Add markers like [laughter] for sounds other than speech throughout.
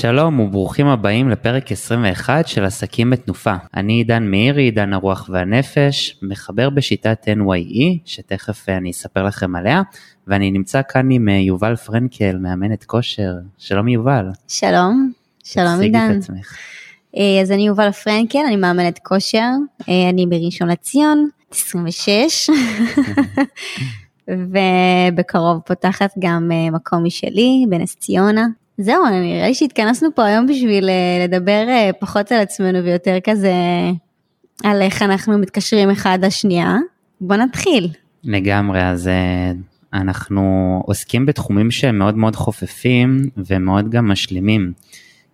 שלום וברוכים הבאים לפרק 21 של עסקים בתנופה. אני עידן מאירי, עידן הרוח והנפש, מחבר בשיטת NYE, שתכף אני אספר לכם עליה, ואני נמצא כאן עם אה, יובל פרנקל, מאמנת כושר. שלום יובל. שלום, שלום עידן. תציגי את עצמך. אה, אז אני יובל פרנקל, אני מאמנת כושר, אה, אני בראשון לציון, 26, [laughs] ובקרוב פותחת גם מקום משלי בנס ציונה. זהו, נראה לי שהתכנסנו פה היום בשביל אה, לדבר אה, פחות על עצמנו ויותר כזה על איך אנחנו מתקשרים אחד לשנייה. בוא נתחיל. לגמרי, אז אה, אנחנו עוסקים בתחומים שהם מאוד מאוד חופפים ומאוד גם משלימים.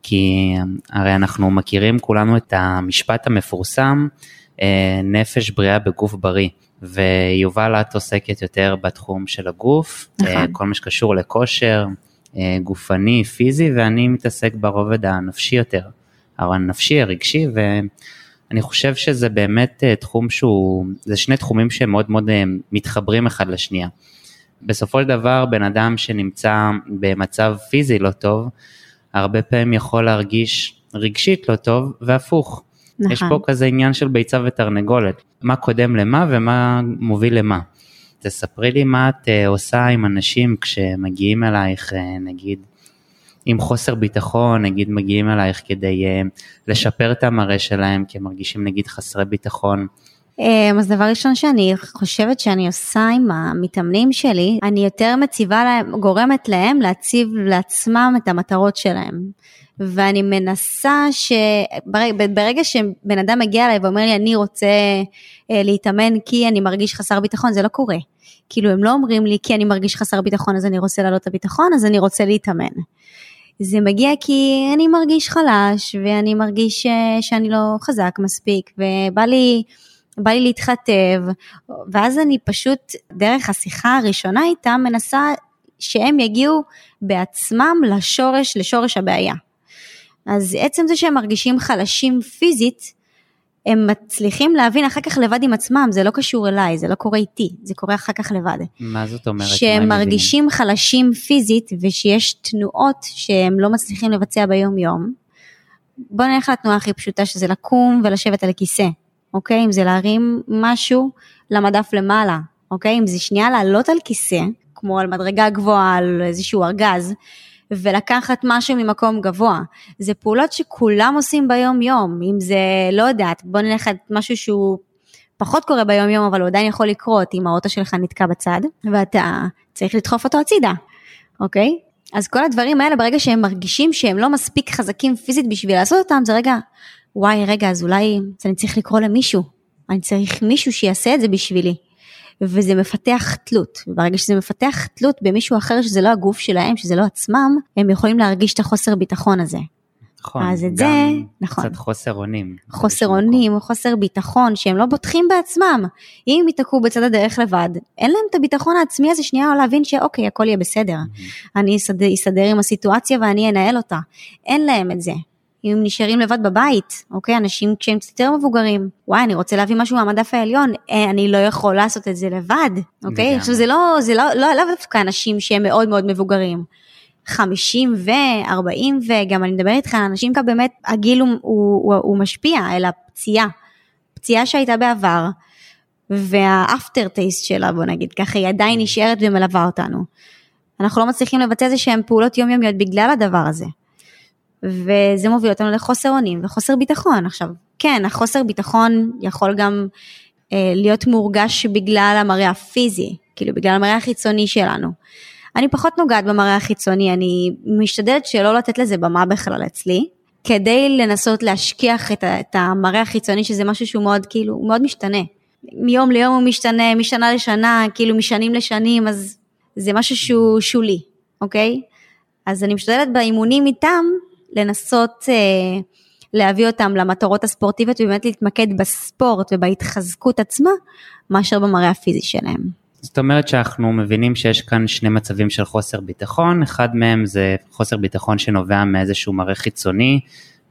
כי הרי אנחנו מכירים כולנו את המשפט המפורסם, נפש בריאה בגוף בריא. ויובל את עוסקת יותר בתחום של הגוף, נכון. כל מה שקשור לכושר, גופני, פיזי, ואני מתעסק ברובד הנפשי יותר, הנפשי, הרגשי, ואני חושב שזה באמת אה, תחום שהוא, זה שני תחומים שהם מאוד מאוד אה, מתחברים אחד לשנייה. בסופו של דבר, בן אדם שנמצא במצב פיזי לא טוב, הרבה פעמים יכול להרגיש רגשית לא טוב, והפוך. נכון. יש פה כזה עניין של ביצה ותרנגולת, מה קודם למה ומה מוביל למה. תספרי לי מה את אה, עושה עם אנשים כשמגיעים אלייך, אה, נגיד, עם חוסר ביטחון, נגיד מגיעים אלייך כדי אה, לשפר את המראה שלהם, כי הם מרגישים נגיד חסרי ביטחון. אז דבר ראשון שאני חושבת שאני עושה עם המתאמנים שלי, אני יותר מציבה להם, גורמת להם להציב לעצמם את המטרות שלהם. ואני מנסה שברגע שבן אדם מגיע אליי ואומר לי אני רוצה להתאמן כי אני מרגיש חסר ביטחון, זה לא קורה. כאילו הם לא אומרים לי כי אני מרגיש חסר ביטחון אז אני רוצה לעלות את הביטחון אז אני רוצה להתאמן. זה מגיע כי אני מרגיש חלש ואני מרגיש אה, שאני לא חזק מספיק ובא לי, בא לי להתחתב ואז אני פשוט דרך השיחה הראשונה איתם מנסה שהם יגיעו בעצמם לשורש, לשורש הבעיה. אז עצם זה שהם מרגישים חלשים פיזית הם מצליחים להבין אחר כך לבד עם עצמם, זה לא קשור אליי, זה לא קורה איתי, זה קורה אחר כך לבד. מה זאת אומרת? שהם מרגישים מבינים? חלשים פיזית ושיש תנועות שהם לא מצליחים לבצע ביום יום. בוא נלך לתנועה הכי פשוטה שזה לקום ולשבת על הכיסא, אוקיי? אם זה להרים משהו למדף למעלה, אוקיי? אם זה שנייה לעלות על כיסא, כמו על מדרגה גבוהה, על איזשהו ארגז, ולקחת משהו ממקום גבוה. זה פעולות שכולם עושים ביום יום, אם זה, לא יודעת, בוא נלך על משהו שהוא פחות קורה ביום יום, אבל הוא עדיין יכול לקרות אם האוטו שלך נתקע בצד, ואתה צריך לדחוף אותו הצידה, אוקיי? אז כל הדברים האלה, ברגע שהם מרגישים שהם לא מספיק חזקים פיזית בשביל לעשות אותם, זה רגע, וואי, רגע, אז אולי אני צריך לקרוא למישהו, אני צריך מישהו שיעשה את זה בשבילי. וזה מפתח תלות. וברגע שזה מפתח תלות במישהו אחר שזה לא הגוף שלהם, שזה לא עצמם, הם יכולים להרגיש את החוסר ביטחון הזה. נכון, אז את זה, נכון. קצת חוסר אונים. חוסר אונים או חוסר ביטחון שהם לא בוטחים בעצמם. אם הם ייתקעו בצד הדרך לבד, אין להם את הביטחון העצמי הזה שנייה להבין שאוקיי, הכל יהיה בסדר. Mm-hmm. אני אסדר, אסדר עם הסיטואציה ואני אנהל אותה. אין להם את זה. אם הם נשארים לבד בבית, אוקיי? אנשים כשהם קצת יותר מבוגרים, וואי, אני רוצה להביא משהו מהמדף העליון, אה, אני לא יכול לעשות את זה לבד, אוקיי? עכשיו זה לא, זה לא, לא, לא דווקא אנשים שהם מאוד מאוד מבוגרים. 50 ו-40 וגם אני מדברת איתך על אנשים כאן באמת הגיל הוא, הוא, הוא, הוא משפיע, אלא פציעה. פציעה שהייתה בעבר, והאפטר טייסט שלה בוא נגיד ככה היא עדיין נשארת ומלווה אותנו. אנחנו לא מצליחים לבצע איזה שהם פעולות יומיומיות בגלל הדבר הזה. וזה מוביל אותנו לחוסר אונים וחוסר ביטחון. עכשיו, כן, החוסר ביטחון יכול גם אה, להיות מורגש בגלל המראה הפיזי, כאילו בגלל המראה החיצוני שלנו. אני פחות נוגעת במראה החיצוני, אני משתדלת שלא לתת לזה במה בכלל אצלי, כדי לנסות להשכיח את, את המראה החיצוני, שזה משהו שהוא מאוד, כאילו, הוא מאוד משתנה. מיום ליום הוא משתנה, משנה לשנה, כאילו משנים לשנים, אז זה משהו שהוא שולי, אוקיי? אז אני משתדלת באימונים איתם לנסות אה, להביא אותם למטרות הספורטיביות ובאמת להתמקד בספורט ובהתחזקות עצמה, מאשר במראה הפיזי שלהם. זאת אומרת שאנחנו מבינים שיש כאן שני מצבים של חוסר ביטחון, אחד מהם זה חוסר ביטחון שנובע מאיזשהו מראה חיצוני,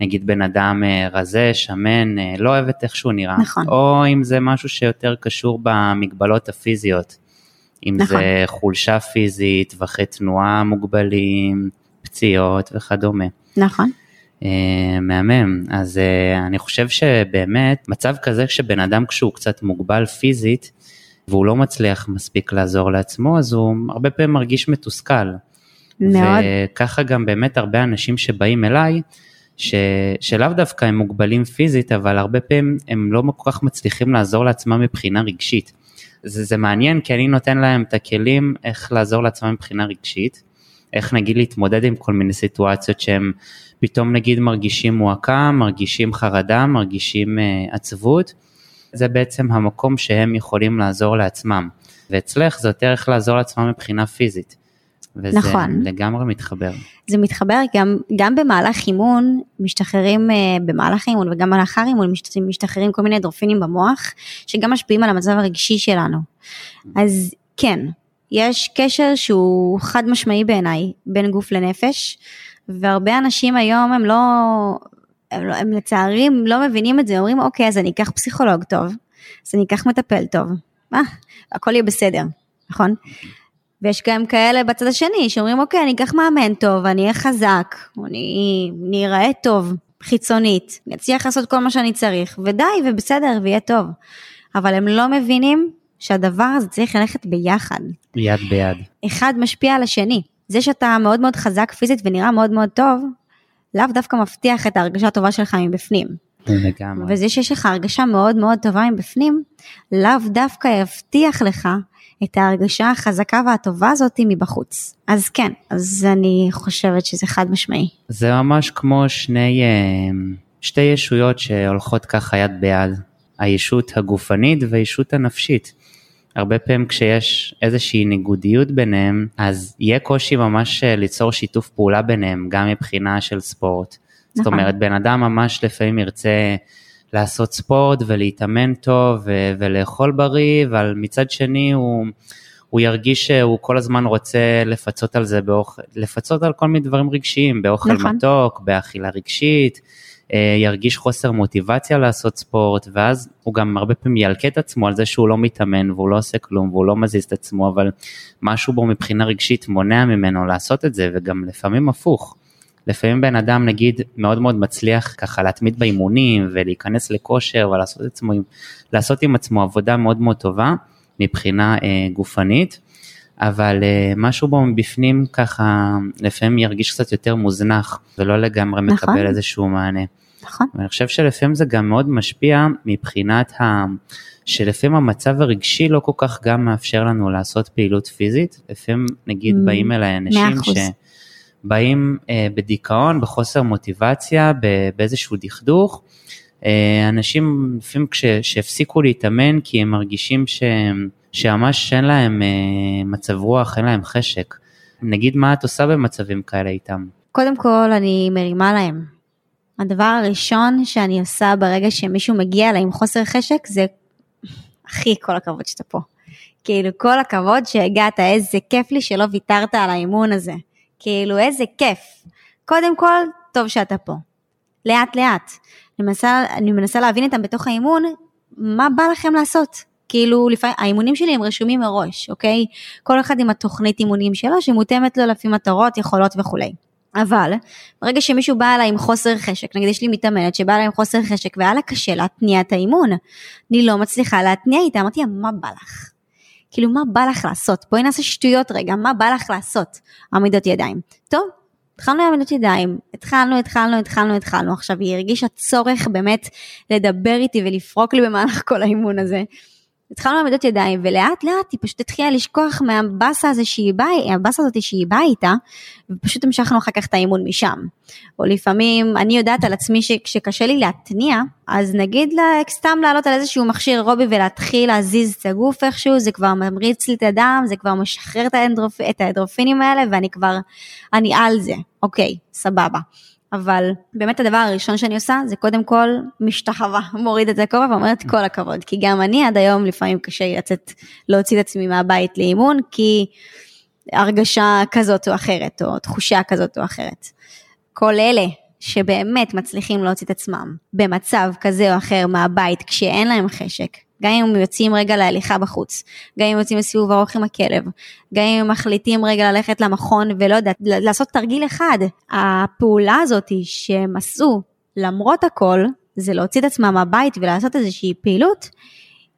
נגיד בן אדם אה, רזה, שמן, אה, לא אוהב את איך שהוא נראה, נכון. או אם זה משהו שיותר קשור במגבלות הפיזיות, אם נכון. זה חולשה פיזית, טווחי תנועה מוגבלים, פציעות וכדומה. נכון. אה, מהמם, אז אה, אני חושב שבאמת מצב כזה שבן אדם כשהוא קצת מוגבל פיזית והוא לא מצליח מספיק לעזור לעצמו אז הוא הרבה פעמים מרגיש מתוסכל. מאוד. וככה גם באמת הרבה אנשים שבאים אליי ש... שלאו דווקא הם מוגבלים פיזית אבל הרבה פעמים הם לא כל כך מצליחים לעזור לעצמם מבחינה רגשית. זה, זה מעניין כי אני נותן להם את הכלים איך לעזור לעצמם מבחינה רגשית, איך נגיד להתמודד עם כל מיני סיטואציות שהם פתאום נגיד מרגישים מועקה, מרגישים חרדה, מרגישים uh, עצבות, זה בעצם המקום שהם יכולים לעזור לעצמם. ואצלך זה יותר איך לעזור לעצמם מבחינה פיזית. וזה נכון. לגמרי מתחבר. זה מתחבר גם, גם במהלך אימון, משתחררים אה, במהלך האימון וגם לאחר אימון משת- משתחררים כל מיני אנדורפינים במוח, שגם משפיעים על המצב הרגשי שלנו. אז כן, יש קשר שהוא חד משמעי בעיניי בין גוף לנפש, והרבה אנשים היום הם לא, הם, לא, הם לצערי לא מבינים את זה, אומרים אוקיי אז אני אקח פסיכולוג טוב, אז אני אקח מטפל טוב, אה, הכל יהיה בסדר, נכון? ויש גם כאלה בצד השני שאומרים אוקיי אני אקח מאמן טוב, אני אהיה חזק, אני, אני אראה טוב חיצונית, אני אצליח לעשות כל מה שאני צריך, ודי ובסדר ויהיה טוב. אבל הם לא מבינים שהדבר הזה צריך ללכת ביחד. יד ביד. אחד משפיע על השני. זה שאתה מאוד מאוד חזק פיזית ונראה מאוד מאוד טוב, לאו דווקא מבטיח את ההרגשה הטובה שלך מבפנים. לגמרי. וזה שיש לך הרגשה מאוד מאוד טובה מבפנים, לאו דווקא יבטיח לך את ההרגשה החזקה והטובה הזאת מבחוץ. אז כן, אז אני חושבת שזה חד משמעי. זה ממש כמו שני, אה, שתי ישויות שהולכות ככה יד ביד, הישות הגופנית והישות הנפשית. הרבה פעמים כשיש איזושהי ניגודיות ביניהם, אז יהיה קושי ממש אה, ליצור שיתוף פעולה ביניהם, גם מבחינה של ספורט. זאת נכון. אומרת, בן אדם ממש לפעמים ירצה לעשות ספורט ולהתאמן טוב ו- ולאכול בריא, אבל מצד שני הוא, הוא ירגיש שהוא כל הזמן רוצה לפצות על זה, באוכל, לפצות על כל מיני דברים רגשיים, באוכל נכון. מתוק, באכילה רגשית, ירגיש חוסר מוטיבציה לעשות ספורט, ואז הוא גם הרבה פעמים ילקה את עצמו על זה שהוא לא מתאמן והוא לא עושה כלום והוא לא מזיז את עצמו, אבל משהו בו מבחינה רגשית מונע ממנו לעשות את זה, וגם לפעמים הפוך. לפעמים בן אדם נגיד מאוד מאוד מצליח ככה להתמיד באימונים ולהיכנס לכושר ולעשות עצמו, עם עצמו עבודה מאוד מאוד טובה מבחינה אה, גופנית, אבל אה, משהו בו מבפנים ככה לפעמים ירגיש קצת יותר מוזנח ולא לגמרי נכון. מקבל איזשהו מענה. נכון? ואני חושב שלפעמים זה גם מאוד משפיע מבחינת ה... שלפעמים המצב הרגשי לא כל כך גם מאפשר לנו לעשות פעילות פיזית, לפעמים נגיד Mm, באים אליי אנשים אחוז. שבאים אה, בדיכאון, בחוסר מוטיבציה, באיזשהו דכדוך, אנשים לפעמים כש- שהפסיקו להתאמן כי הם מרגישים שהם, שממש אין להם אה, מצב רוח, אין להם חשק. נגיד מה את עושה במצבים כאלה איתם? קודם כל אני מרימה להם. הדבר הראשון שאני עושה ברגע שמישהו מגיע אליי עם חוסר חשק זה, אחי, כל הכבוד שאתה פה. כאילו, כל הכבוד שהגעת, איזה כיף לי שלא ויתרת על האימון הזה. כאילו, איזה כיף. קודם כל, טוב שאתה פה. לאט לאט. אני מנסה, אני מנסה להבין איתם בתוך האימון, מה בא לכם לעשות? כאילו, לפעמים, האימונים שלי הם רשומים מראש, אוקיי? כל אחד עם התוכנית אימונים שלו, שמותאמת לו לפי מטרות, יכולות וכולי. אבל ברגע שמישהו בא אליי עם חוסר חשק, נגיד יש לי מתאמנת שבאה אליי עם חוסר חשק והיה לה קשה להתניע את האימון, אני לא מצליחה להתניע איתה, אמרתי לה, מה בא לך? כאילו, מה בא לך לעשות? בואי נעשה שטויות רגע, מה בא לך לעשות? עמידות ידיים. טוב, התחלנו עמידות ידיים, התחלנו, התחלנו, התחלנו, התחלנו. עכשיו, היא הרגישה צורך באמת לדבר איתי ולפרוק לי במהלך כל האימון הזה. התחלנו עם עמידות ידיים, ולאט לאט היא פשוט התחילה לשכוח מהבאסה הזה שהיא באה, הבאסה הזאת שהיא באה איתה, ופשוט המשכנו אחר כך את האימון משם. או לפעמים, אני יודעת על עצמי שכשקשה לי להתניע, אז נגיד לה, סתם לעלות על איזשהו מכשיר אירובי ולהתחיל להזיז את הגוף איכשהו, זה כבר ממריץ לי את הדם, זה כבר משחרר את, האנדרופ, האלה, ואני כבר, אני על זה, אוקיי, סבבה. אבל באמת הדבר הראשון שאני עושה זה קודם כל משתחווה, [laughs] מוריד את הכובע ואומרת כל הכבוד, כי גם אני עד היום לפעמים קשה לצאת, להוציא את עצמי מהבית לאימון, כי הרגשה כזאת או אחרת, או תחושה כזאת או אחרת. כל אלה שבאמת מצליחים להוציא את עצמם במצב כזה או אחר מהבית כשאין להם חשק, גם אם הם יוצאים רגע להליכה בחוץ, גם אם הם יוצאים לסיבוב ארוך עם הכלב, גם אם הם מחליטים רגע ללכת למכון ולא יודעת, לעשות תרגיל אחד. הפעולה הזאת שהם עשו למרות הכל, זה להוציא את עצמם מהבית ולעשות איזושהי פעילות,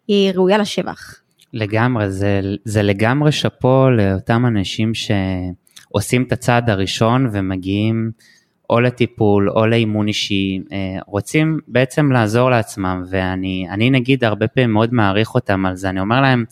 היא ראויה לשבח. לגמרי, זה, זה לגמרי שאפו לאותם אנשים שעושים את הצעד הראשון ומגיעים או לטיפול או לאימון אישי, אה, רוצים בעצם לעזור לעצמם ואני אני נגיד הרבה פעמים מאוד מעריך אותם על זה, אני אומר להם,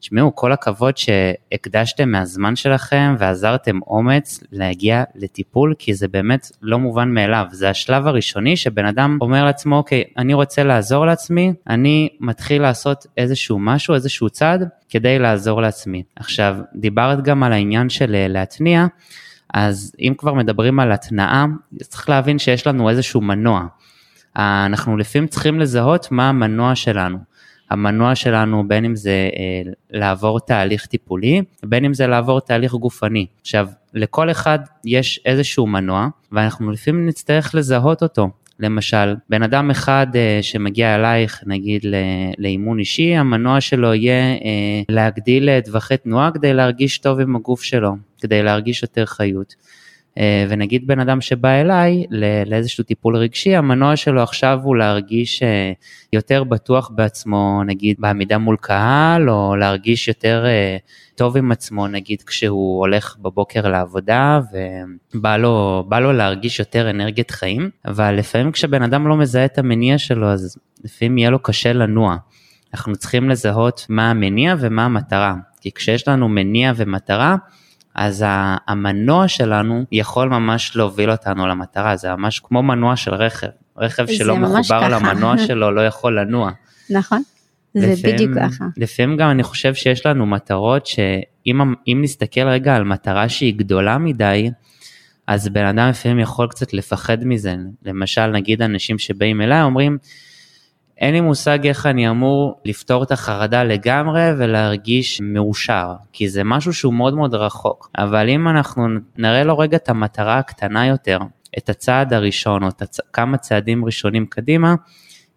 תשמעו, כל הכבוד שהקדשתם מהזמן שלכם ועזרתם אומץ להגיע לטיפול, כי זה באמת לא מובן מאליו. זה השלב הראשוני שבן אדם אומר לעצמו, אוקיי, אני רוצה לעזור לעצמי, אני מתחיל לעשות איזשהו משהו, איזשהו צעד, כדי לעזור לעצמי. עכשיו, דיברת גם על העניין של אה, להתניע. אז אם כבר מדברים על התנאה, צריך להבין שיש לנו איזשהו מנוע. אנחנו לפעמים צריכים לזהות מה המנוע שלנו. המנוע שלנו בין אם זה אה, לעבור תהליך טיפולי, בין אם זה לעבור תהליך גופני. עכשיו, לכל אחד יש איזשהו מנוע, ואנחנו לפעמים נצטרך לזהות אותו. למשל, בן אדם אחד uh, שמגיע אלייך, נגיד לאימון אישי, המנוע שלו יהיה uh, להגדיל טווחי תנועה כדי להרגיש טוב עם הגוף שלו, כדי להרגיש יותר חיות. Uh, ונגיד בן אדם שבא אליי לאיזשהו טיפול רגשי, המנוע שלו עכשיו הוא להרגיש uh, יותר בטוח בעצמו, נגיד בעמידה מול קהל, או להרגיש יותר uh, טוב עם עצמו, נגיד כשהוא הולך בבוקר לעבודה ובא לו, לו להרגיש יותר אנרגיית חיים, אבל לפעמים כשבן אדם לא מזהה את המניע שלו, אז לפעמים יהיה לו קשה לנוע. אנחנו צריכים לזהות מה המניע ומה המטרה, כי כשיש לנו מניע ומטרה, אז המנוע שלנו יכול ממש להוביל אותנו למטרה, זה ממש כמו מנוע של רכב, רכב שלא מחובר ככה. למנוע שלו לא יכול לנוע. נכון. זה לפעמים, בדיוק ככה. לפעמים גם אני חושב שיש לנו מטרות שאם נסתכל רגע על מטרה שהיא גדולה מדי, אז בן אדם לפעמים יכול קצת לפחד מזה. למשל, נגיד אנשים שבאים אליי אומרים, אין לי מושג איך אני אמור לפתור את החרדה לגמרי ולהרגיש מאושר, כי זה משהו שהוא מאוד מאוד רחוק. אבל אם אנחנו נראה לו רגע את המטרה הקטנה יותר, את הצעד הראשון או את הצ... כמה צעדים ראשונים קדימה,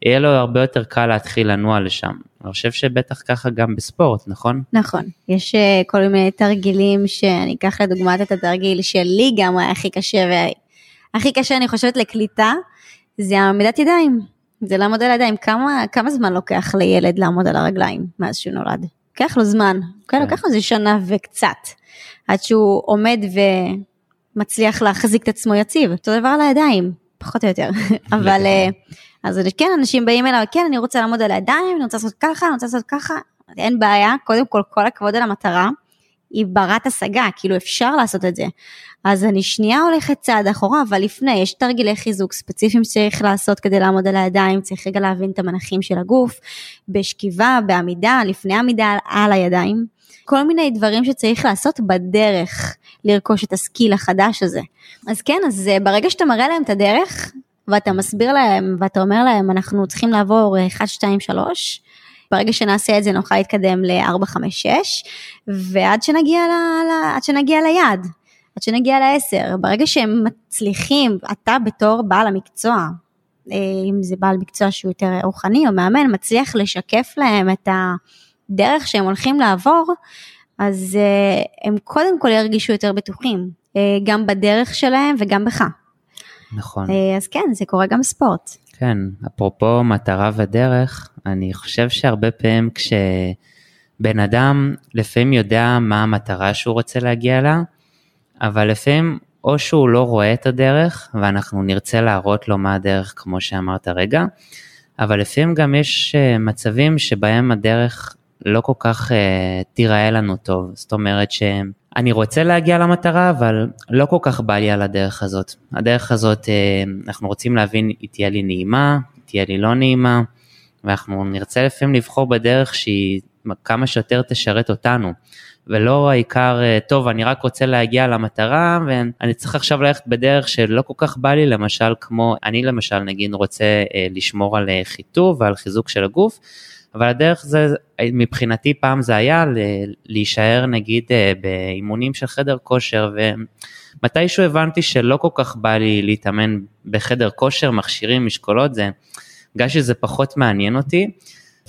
יהיה לו הרבה יותר קל להתחיל לנוע לשם. אני חושב שבטח ככה גם בספורט, נכון? נכון, יש אה, כל מיני תרגילים שאני אקח לדוגמת את התרגיל שלי גם היה הכי קשה, והכי קשה אני חושבת לקליטה, זה העמידת ידיים. זה לעמוד על הידיים, כמה, כמה זמן לוקח לילד לעמוד על הרגליים מאז שהוא נולד? לוקח לו זמן, כן, כן. לוקח לו איזה שנה וקצת, עד שהוא עומד ומצליח להחזיק את עצמו יציב, אותו דבר על הידיים, פחות או יותר, [laughs] אבל אה, אז כן, אנשים באים אליו, כן, אני רוצה לעמוד על הידיים, אני רוצה לעשות ככה, אני רוצה לעשות ככה, אין בעיה, קודם כל, כל הכבוד על המטרה, היא ברת השגה, כאילו אפשר לעשות את זה. אז אני שנייה הולכת צעד אחורה, אבל לפני, יש תרגילי חיזוק ספציפיים שצריך לעשות כדי לעמוד על הידיים, צריך רגע להבין את המנחים של הגוף, בשכיבה, בעמידה, לפני עמידה על הידיים, כל מיני דברים שצריך לעשות בדרך לרכוש את הסקיל החדש הזה. אז כן, אז אה, ברגע שאתה מראה להם את הדרך, ואתה מסביר להם ואתה אומר להם אנחנו צריכים לעבור 1, 2, 3, ברגע שנעשה את זה נוכל להתקדם ל-4, 5, 6, ועד שנגיע, ל, ל, עד שנגיע ליעד, עד שנגיע ל-10, ברגע שהם מצליחים, אתה בתור בעל המקצוע, אה, אם זה בעל מקצוע שהוא יותר רוחני או מאמן, מצליח לשקף להם את הדרך שהם הולכים לעבור, אז אה, הם קודם כל ירגישו יותר בטוחים, אה, גם בדרך שלהם וגם בך. נכון. אז כן, זה קורה גם בספורט. כן, אפרופו מטרה ודרך, אני חושב שהרבה פעמים כשבן אדם לפעמים יודע מה המטרה שהוא רוצה להגיע אליה, אבל לפעמים או שהוא לא רואה את הדרך ואנחנו נרצה להראות לו מה הדרך כמו שאמרת רגע, אבל לפעמים גם יש אה, מצבים שבהם הדרך לא כל כך uh, תיראה לנו טוב, זאת אומרת שהם אני רוצה להגיע למטרה, אבל לא כל כך בא לי על הדרך הזאת. הדרך הזאת, אה, אנחנו רוצים להבין, היא תהיה לי נעימה, היא תהיה לי לא נעימה, ואנחנו נרצה לפעמים לבחור בדרך שהיא כמה שיותר תשרת אותנו. ולא העיקר, אה, טוב, אני רק רוצה להגיע למטרה ואני צריך עכשיו ללכת בדרך שלא כל כך בא לי, למשל כמו, אני למשל נגיד רוצה אה, לשמור על חיטוב ועל חיזוק של הגוף, אבל הדרך זה, מבחינתי פעם זה היה להישאר נגיד באימונים של חדר כושר ומתישהו הבנתי שלא כל כך בא לי להתאמן בחדר כושר, מכשירים, משקולות, זה, בגלל שזה פחות מעניין אותי,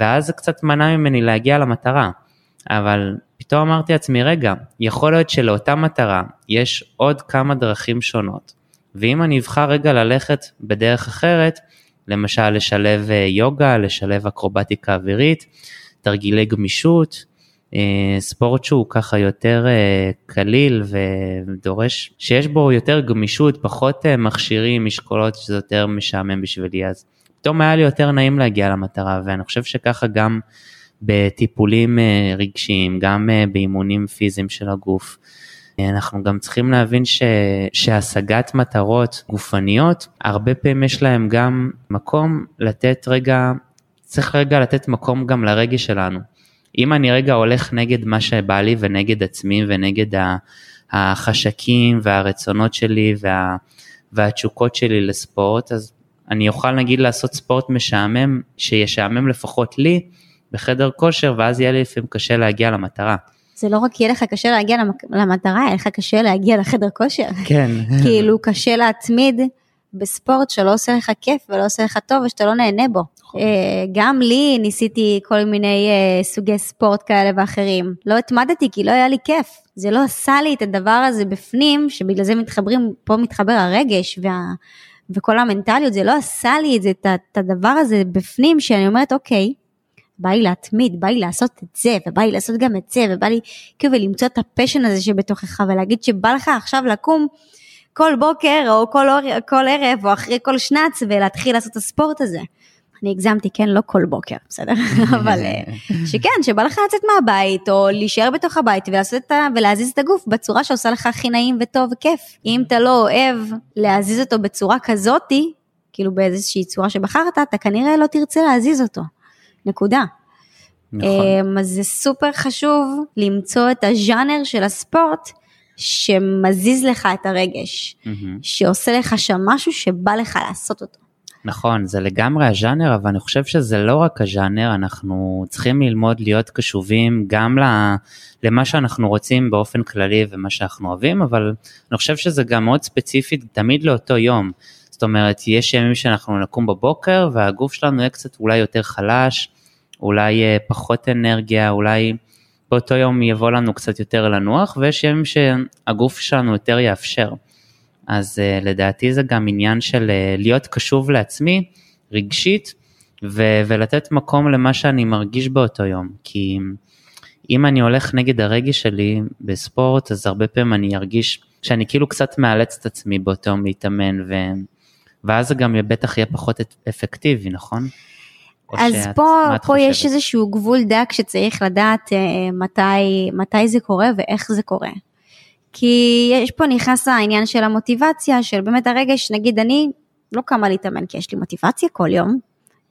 ואז זה קצת מנע ממני להגיע למטרה. אבל פתאום אמרתי לעצמי, רגע, יכול להיות שלאותה מטרה יש עוד כמה דרכים שונות, ואם אני אבחר רגע ללכת בדרך אחרת, למשל לשלב אה, יוגה, לשלב אקרובטיקה אווירית, תרגילי גמישות, אה, ספורט שהוא ככה יותר אה, קליל ודורש, שיש בו יותר גמישות, פחות מכשירים, משקולות, שזה יותר משעמם בשבילי, אז פתאום היה לי יותר נעים להגיע למטרה, ואני חושב שככה גם בטיפולים רגשיים, גם באימונים פיזיים של הגוף. אנחנו גם צריכים להבין ש... שהשגת מטרות גופניות, הרבה פעמים יש להם גם מקום לתת רגע, צריך רגע לתת מקום גם לרגש שלנו. אם אני רגע הולך נגד מה שבא לי ונגד עצמי ונגד החשקים והרצונות שלי וה... והתשוקות שלי לספורט, אז אני אוכל נגיד לעשות ספורט משעמם, שישעמם לפחות לי, בחדר כושר, ואז יהיה לי לפעמים קשה להגיע למטרה. זה לא רק יהיה לך קשה להגיע למטרה, יהיה לך קשה להגיע לחדר כושר. כן. [laughs] כאילו קשה להתמיד בספורט שלא עושה לך כיף ולא עושה לך טוב ושאתה לא נהנה בו. נכון. אה, גם לי ניסיתי כל מיני אה, סוגי ספורט כאלה ואחרים. לא התמדתי כי לא היה לי כיף. זה לא עשה לי את הדבר הזה בפנים, שבגלל זה מתחברים, פה מתחבר הרגש וה... וכל המנטליות, זה לא עשה לי את, זה, את הדבר הזה בפנים, שאני אומרת, אוקיי, בא לי להתמיד, בא לי לעשות את זה, ובא לי לעשות גם את זה, ובא לי כאילו למצוא את הפשן הזה שבתוכך, ולהגיד שבא לך עכשיו לקום כל בוקר, או כל, אור, כל ערב, או אחרי כל שנץ, ולהתחיל לעשות את הספורט הזה. אני הגזמתי, כן, לא כל בוקר, בסדר? [laughs] אבל אה, שכן, שבא לך לצאת מהבית, או להישאר בתוך הבית ולעשות את ה... ולהזיז את הגוף בצורה שעושה לך הכי נעים וטוב וכיף. אם אתה לא אוהב להזיז אותו בצורה כזאתי, כאילו באיזושהי צורה שבחרת, אתה כנראה לא תרצה להזיז אותו. נקודה. נכון. אמ, אז זה סופר חשוב למצוא את הז'אנר של הספורט שמזיז לך את הרגש, mm-hmm. שעושה לך שם משהו שבא לך לעשות אותו. נכון, זה לגמרי הז'אנר, אבל אני חושב שזה לא רק הז'אנר, אנחנו צריכים ללמוד להיות קשובים גם למה שאנחנו רוצים באופן כללי ומה שאנחנו אוהבים, אבל אני חושב שזה גם מאוד ספציפי תמיד לאותו יום. זאת אומרת, יש ימים שאנחנו נקום בבוקר והגוף שלנו יהיה קצת אולי יותר חלש, אולי אה, פחות אנרגיה, אולי באותו יום יבוא לנו קצת יותר לנוח, ויש ימים שהגוף שלנו יותר יאפשר. אז uh, לדעתי זה גם עניין של uh, להיות קשוב לעצמי, רגשית, ו- ולתת מקום למה שאני מרגיש באותו יום. כי אם אני הולך נגד הרגש שלי בספורט, אז הרבה פעמים אני ארגיש שאני כאילו קצת מאלץ את עצמי באותו יום להתאמן, ו- ואז זה גם בטח יהיה פחות אפקטיבי, נכון? אז שאת, פה, פה יש איזשהו גבול דק שצריך לדעת אה, מתי, מתי זה קורה ואיך זה קורה. כי יש פה נכנס העניין של המוטיבציה, של באמת הרגש, נגיד אני לא קמה להתאמן כי יש לי מוטיבציה כל יום,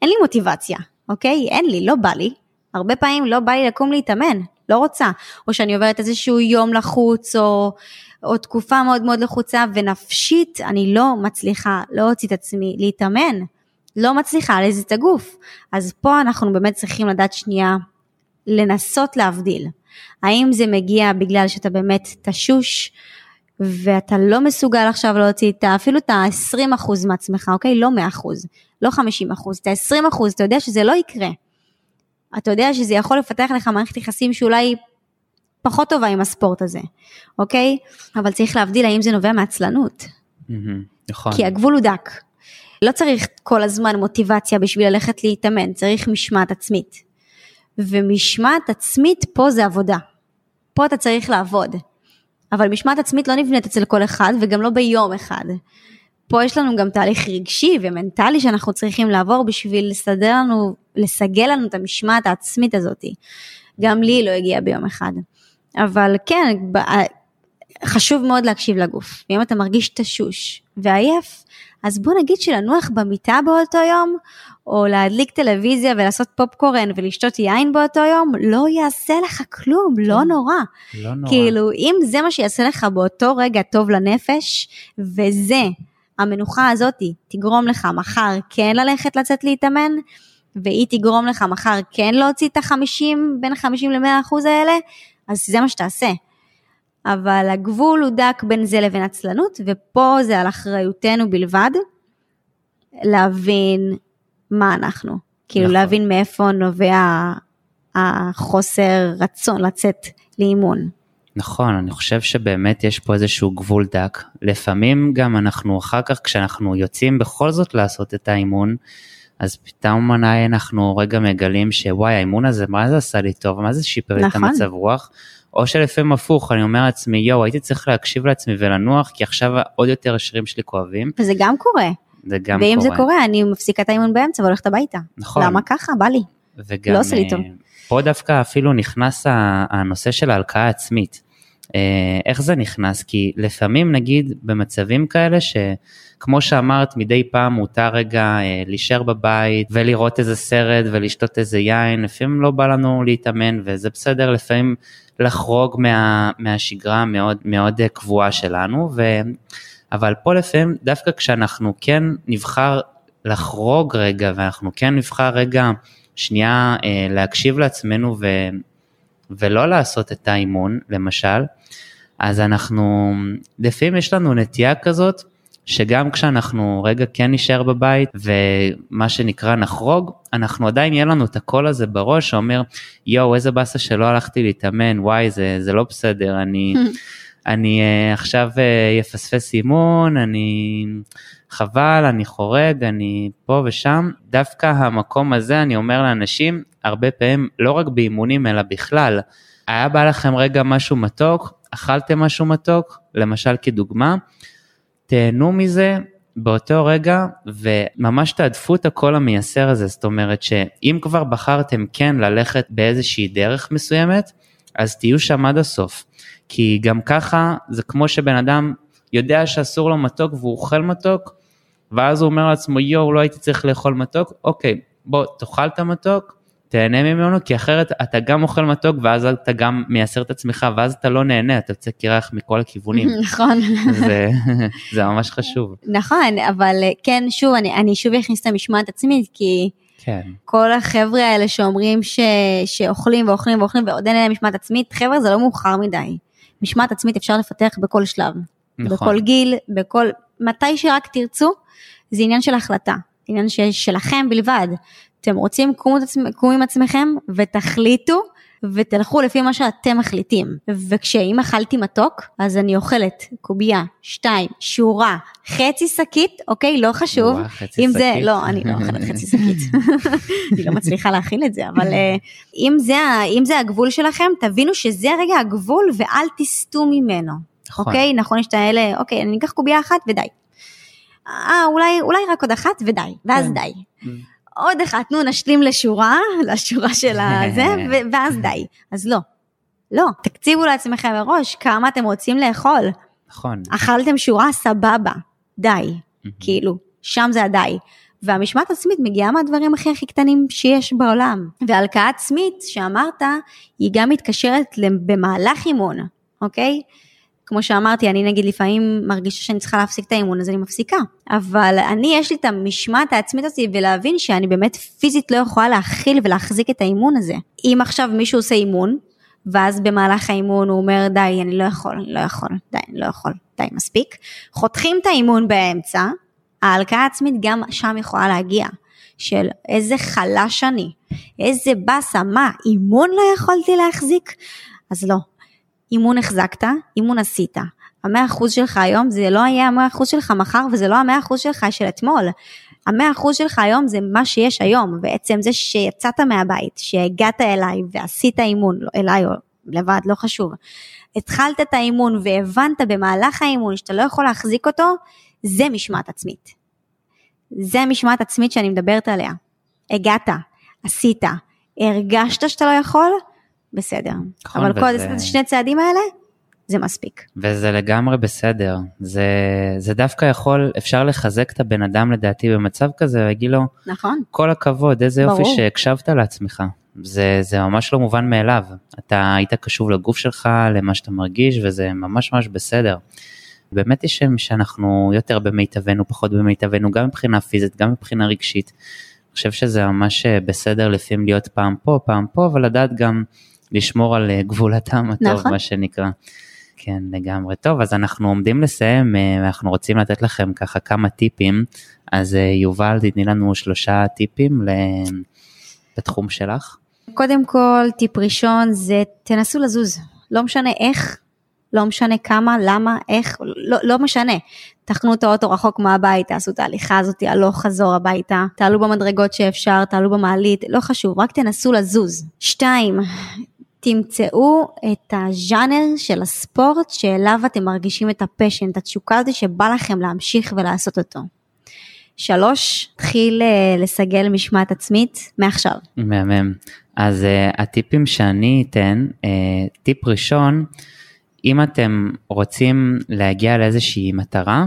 אין לי מוטיבציה, אוקיי? אין לי, לא בא לי. הרבה פעמים לא בא לי לקום להתאמן, לא רוצה. או שאני עוברת איזשהו יום לחוץ, או, או תקופה מאוד מאוד לחוצה, ונפשית אני לא מצליחה להוציא את עצמי להתאמן. לא מצליחה להזיז את הגוף. אז פה אנחנו באמת צריכים לדעת שנייה לנסות להבדיל. האם זה מגיע בגלל שאתה באמת תשוש ואתה לא מסוגל עכשיו להוציא את אפילו את ה-20% מעצמך, אוקיי? לא 100%, לא 50%, את ה-20%, אתה יודע שזה לא יקרה. אתה יודע שזה יכול לפתח לך מערכת יחסים שאולי פחות טובה עם הספורט הזה, אוקיי? אבל צריך להבדיל האם זה נובע מעצלנות. נכון. כי הגבול הוא דק. לא צריך כל הזמן מוטיבציה בשביל ללכת להתאמן, צריך משמעת עצמית. ומשמעת עצמית פה זה עבודה. פה אתה צריך לעבוד. אבל משמעת עצמית לא נבנית אצל כל אחד וגם לא ביום אחד. פה יש לנו גם תהליך רגשי ומנטלי שאנחנו צריכים לעבור בשביל לסדר לנו, לסגל לנו את המשמעת העצמית הזאת. גם לי לא הגיע ביום אחד. אבל כן, חשוב מאוד להקשיב לגוף. ואם אתה מרגיש תשוש ועייף, אז בוא נגיד שלנוח במיטה באותו יום, או להדליק טלוויזיה ולעשות פופקורן ולשתות יין באותו יום, לא יעשה לך כלום, לא נורא. לא נורא. כאילו, אם זה מה שיעשה לך באותו רגע טוב לנפש, וזה, המנוחה הזאת תגרום לך מחר כן ללכת לצאת להתאמן, והיא תגרום לך מחר כן להוציא את החמישים, בין החמישים למאה אחוז האלה, אז זה מה שתעשה. אבל הגבול הוא דק בין זה לבין עצלנות, ופה זה על אחריותנו בלבד, להבין מה אנחנו. כאילו נכון. להבין מאיפה נובע החוסר רצון לצאת לאימון. נכון, אני חושב שבאמת יש פה איזשהו גבול דק. לפעמים גם אנחנו אחר כך כשאנחנו יוצאים בכל זאת לעשות את האימון, אז פתאום אנחנו רגע מגלים שוואי האימון הזה מה זה עשה לי טוב, מה זה שיפר לי את נכון. המצב רוח, או שלפעמים הפוך, אני אומר לעצמי יואו הייתי צריך להקשיב לעצמי ולנוח כי עכשיו עוד יותר השרירים שלי כואבים, וזה גם קורה. זה גם ואם קורה. זה קורה, אני מפסיקה את האימון באמצע והולכת הביתה. נכון. למה ככה? בא לי. וגם לא עושה לי טוב. אה, פה דווקא אפילו נכנס הנושא של ההלקאה העצמית. אה, איך זה נכנס? כי לפעמים נגיד במצבים כאלה שכמו שאמרת מדי פעם מותר רגע אה, להישאר בבית ולראות איזה סרט ולשתות איזה יין, לפעמים לא בא לנו להתאמן וזה בסדר לפעמים לחרוג מה, מהשגרה המאוד מאוד אה, קבועה שלנו, ו... אבל פה לפעמים דווקא כשאנחנו כן נבחר לחרוג רגע ואנחנו כן נבחר רגע שנייה אה, להקשיב לעצמנו ו, ולא לעשות את האימון למשל, אז אנחנו, לפעמים יש לנו נטייה כזאת שגם כשאנחנו רגע כן נשאר בבית ומה שנקרא נחרוג, אנחנו עדיין יהיה לנו את הקול הזה בראש שאומר יואו איזה באסה שלא הלכתי להתאמן, וואי זה, זה לא בסדר, אני, [laughs] אני אה, עכשיו אה, אפספס אימון, אני חבל, אני חורג, אני פה ושם. דווקא המקום הזה, אני אומר לאנשים, הרבה פעמים, לא רק באימונים, אלא בכלל, היה בא לכם רגע משהו מתוק, אכלתם משהו מתוק, למשל כדוגמה, תהנו מזה באותו רגע וממש תעדפו את הקול המייסר הזה, זאת אומרת שאם כבר בחרתם כן ללכת באיזושהי דרך מסוימת, אז תהיו שם עד הסוף. כי גם ככה זה כמו שבן אדם יודע שאסור לו מתוק והוא אוכל מתוק, ואז הוא אומר לעצמו יואו לא הייתי צריך לאכול מתוק, אוקיי בוא תאכל את המתוק, תהנה ממנו כי אחרת אתה גם אוכל מתוק ואז אתה גם מייסר את עצמך ואז אתה לא נהנה, אתה יוצא קירח מכל הכיוונים. [laughs] נכון. זה, [laughs] זה ממש חשוב. נכון, אבל אה, כן, שוב, אני, אני שוב אכניס את המשמעת עצמית, כי כן, כל החבר'ה האלה שאומרים ש, שאוכלים ואוכלים ואוכלים ועוד אין להם משמעת עצמית, חבר'ה זה לא מאוחר מדי. משמעת עצמית אפשר לפתח בכל שלב, נכון. בכל גיל, בכל, מתי שרק תרצו, זה עניין של החלטה, עניין ש, שלכם בלבד. אתם רוצים, קומו, עם עצמכם ותחליטו ותלכו לפי מה שאתם מחליטים. וכשאם אכלתי מתוק, אז אני אוכלת קובייה, שתיים, שורה, חצי שקית, אוקיי? לא חשוב. וואו, חצי אם זה, שקית. לא, אני לא אוכלת חצי שקית. [laughs] אני לא מצליחה להכיל את זה, אבל אה, אם זה, אם זה הגבול שלכם, תבינו שזה רגע הגבול ואל תסטו ממנו. נכון. אוקיי? נכון, יש את האלה, אוקיי, אני אקח קובייה אחת ודי. אה, אולי, אולי רק עוד אחת ודי, ואז כן. די. עוד אחת, נו, נשלים לשורה, לשורה של הזה, [laughs] ואז די. אז לא. לא, תקציבו לעצמכם מראש כמה אתם רוצים לאכול. נכון. אכלתם שורה, סבבה, די. כאילו, שם זה הדי. והמשמעת עצמית מגיעה מהדברים הכי הכי קטנים שיש בעולם. והלקאה עצמית שאמרת, היא גם מתקשרת במהלך אימון, אוקיי? כמו שאמרתי, אני נגיד לפעמים מרגישה שאני צריכה להפסיק את האימון, אז אני מפסיקה. אבל אני, יש לי את המשמעת העצמית הזאת ולהבין שאני באמת פיזית לא יכולה להכיל ולהחזיק את האימון הזה. אם עכשיו מישהו עושה אימון, ואז במהלך האימון הוא אומר, די, אני לא יכול, אני לא יכול, די, אני לא יכול, די, מספיק. חותכים את האימון באמצע, ההלקאה העצמית גם שם יכולה להגיע. של איזה חלש אני, איזה באסה, מה, אימון לא יכולתי להחזיק? אז לא, אימון החזקת, אימון עשית. המאה אחוז שלך היום זה לא יהיה המאה אחוז שלך מחר וזה לא המאה אחוז שלך של אתמול. המאה אחוז שלך היום זה מה שיש היום, בעצם זה שיצאת מהבית, שהגעת אליי ועשית אימון, לא אליי או לבד, לא חשוב. התחלת את האימון והבנת במהלך האימון שאתה לא יכול להחזיק אותו, זה משמעת עצמית. זה משמעת עצמית שאני מדברת עליה. הגעת, עשית, הרגשת שאתה לא יכול, בסדר. נכון, אבל כל וזה- עשית את שני הצעדים האלה, זה מספיק. וזה לגמרי בסדר, זה, זה דווקא יכול, אפשר לחזק את הבן אדם לדעתי במצב כזה, ולהגיד לו, נכון. כל הכבוד, איזה יופי ברור. שהקשבת לעצמך. זה, זה ממש לא מובן מאליו. אתה היית קשוב לגוף שלך, למה שאתה מרגיש, וזה ממש ממש בסדר. באמת יש שם שאנחנו יותר במיטבנו, פחות במיטבנו, גם מבחינה פיזית, גם מבחינה רגשית. אני חושב שזה ממש אה, בסדר לפעמים להיות פעם פה, פעם פה, אבל לדעת גם לשמור על אה, גבול הטעם הטוב, נכון. מה שנקרא. כן, לגמרי. טוב, אז אנחנו עומדים לסיים, אה, ואנחנו רוצים לתת לכם ככה כמה טיפים. אז אה, יובל, תתני לנו שלושה טיפים בתחום שלך. קודם כל, טיפ ראשון זה תנסו לזוז. לא משנה איך, לא משנה כמה, למה, איך, לא, לא משנה. תחנו את האוטו רחוק מהבית, תעשו את ההליכה הזאת הלוך חזור הביתה, תעלו במדרגות שאפשר, תעלו במעלית, לא חשוב, רק תנסו לזוז. שתיים, תמצאו את הז'אנר של הספורט שאליו אתם מרגישים את הפשן, את התשוקה הזאת שבא לכם להמשיך ולעשות אותו. שלוש, תחיל אה, לסגל משמעת עצמית מעכשיו. מהמם. אז uh, הטיפים שאני אתן, uh, טיפ ראשון, אם אתם רוצים להגיע לאיזושהי מטרה,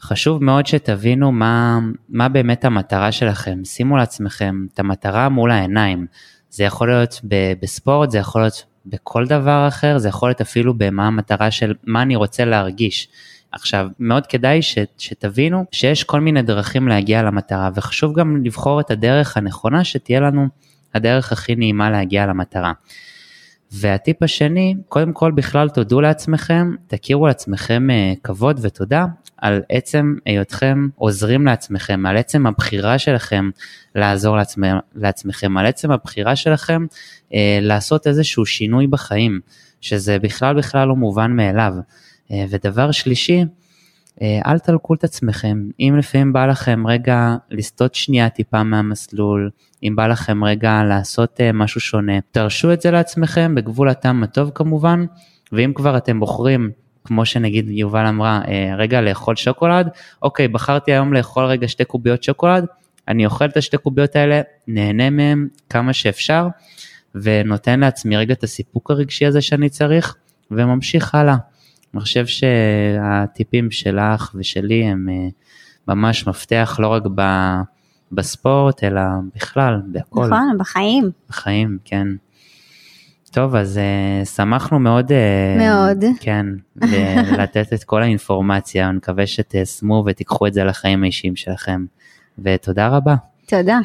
חשוב מאוד שתבינו מה, מה באמת המטרה שלכם. שימו לעצמכם את המטרה מול העיניים. זה יכול להיות בספורט, זה יכול להיות בכל דבר אחר, זה יכול להיות אפילו במה המטרה של מה אני רוצה להרגיש. עכשיו, מאוד כדאי ש, שתבינו שיש כל מיני דרכים להגיע למטרה, וחשוב גם לבחור את הדרך הנכונה שתהיה לנו הדרך הכי נעימה להגיע למטרה. והטיפ השני, קודם כל בכלל תודו לעצמכם, תכירו לעצמכם אה, כבוד ותודה על עצם היותכם עוזרים לעצמכם, על עצם הבחירה שלכם לעזור לעצמכם, לעצמכם על עצם הבחירה שלכם אה, לעשות איזשהו שינוי בחיים, שזה בכלל בכלל לא מובן מאליו. אה, ודבר שלישי, אל תלקו את עצמכם, אם לפעמים בא לכם רגע לסטות שנייה טיפה מהמסלול, אם בא לכם רגע לעשות אה, משהו שונה, תרשו את זה לעצמכם בגבול הטעם הטוב כמובן, ואם כבר אתם בוחרים, כמו שנגיד יובל אמרה, אה, רגע לאכול שוקולד, אוקיי, בחרתי היום לאכול רגע שתי קוביות שוקולד, אני אוכל את השתי קוביות האלה, נהנה מהם כמה שאפשר, ונותן לעצמי רגע את הסיפוק הרגשי הזה שאני צריך, וממשיך הלאה. אני חושב שהטיפים שלך ושלי הם אה, ממש מפתח לא רק ב- בספורט, אלא בכלל, בהכל, נכון, בחיים. בחיים, כן. טוב, אז uh, שמחנו מאוד, uh, מאוד. כן, [laughs] לתת את כל האינפורמציה, אני מקווה שתיישמו ותיקחו את זה לחיים האישיים שלכם, ותודה רבה. תודה.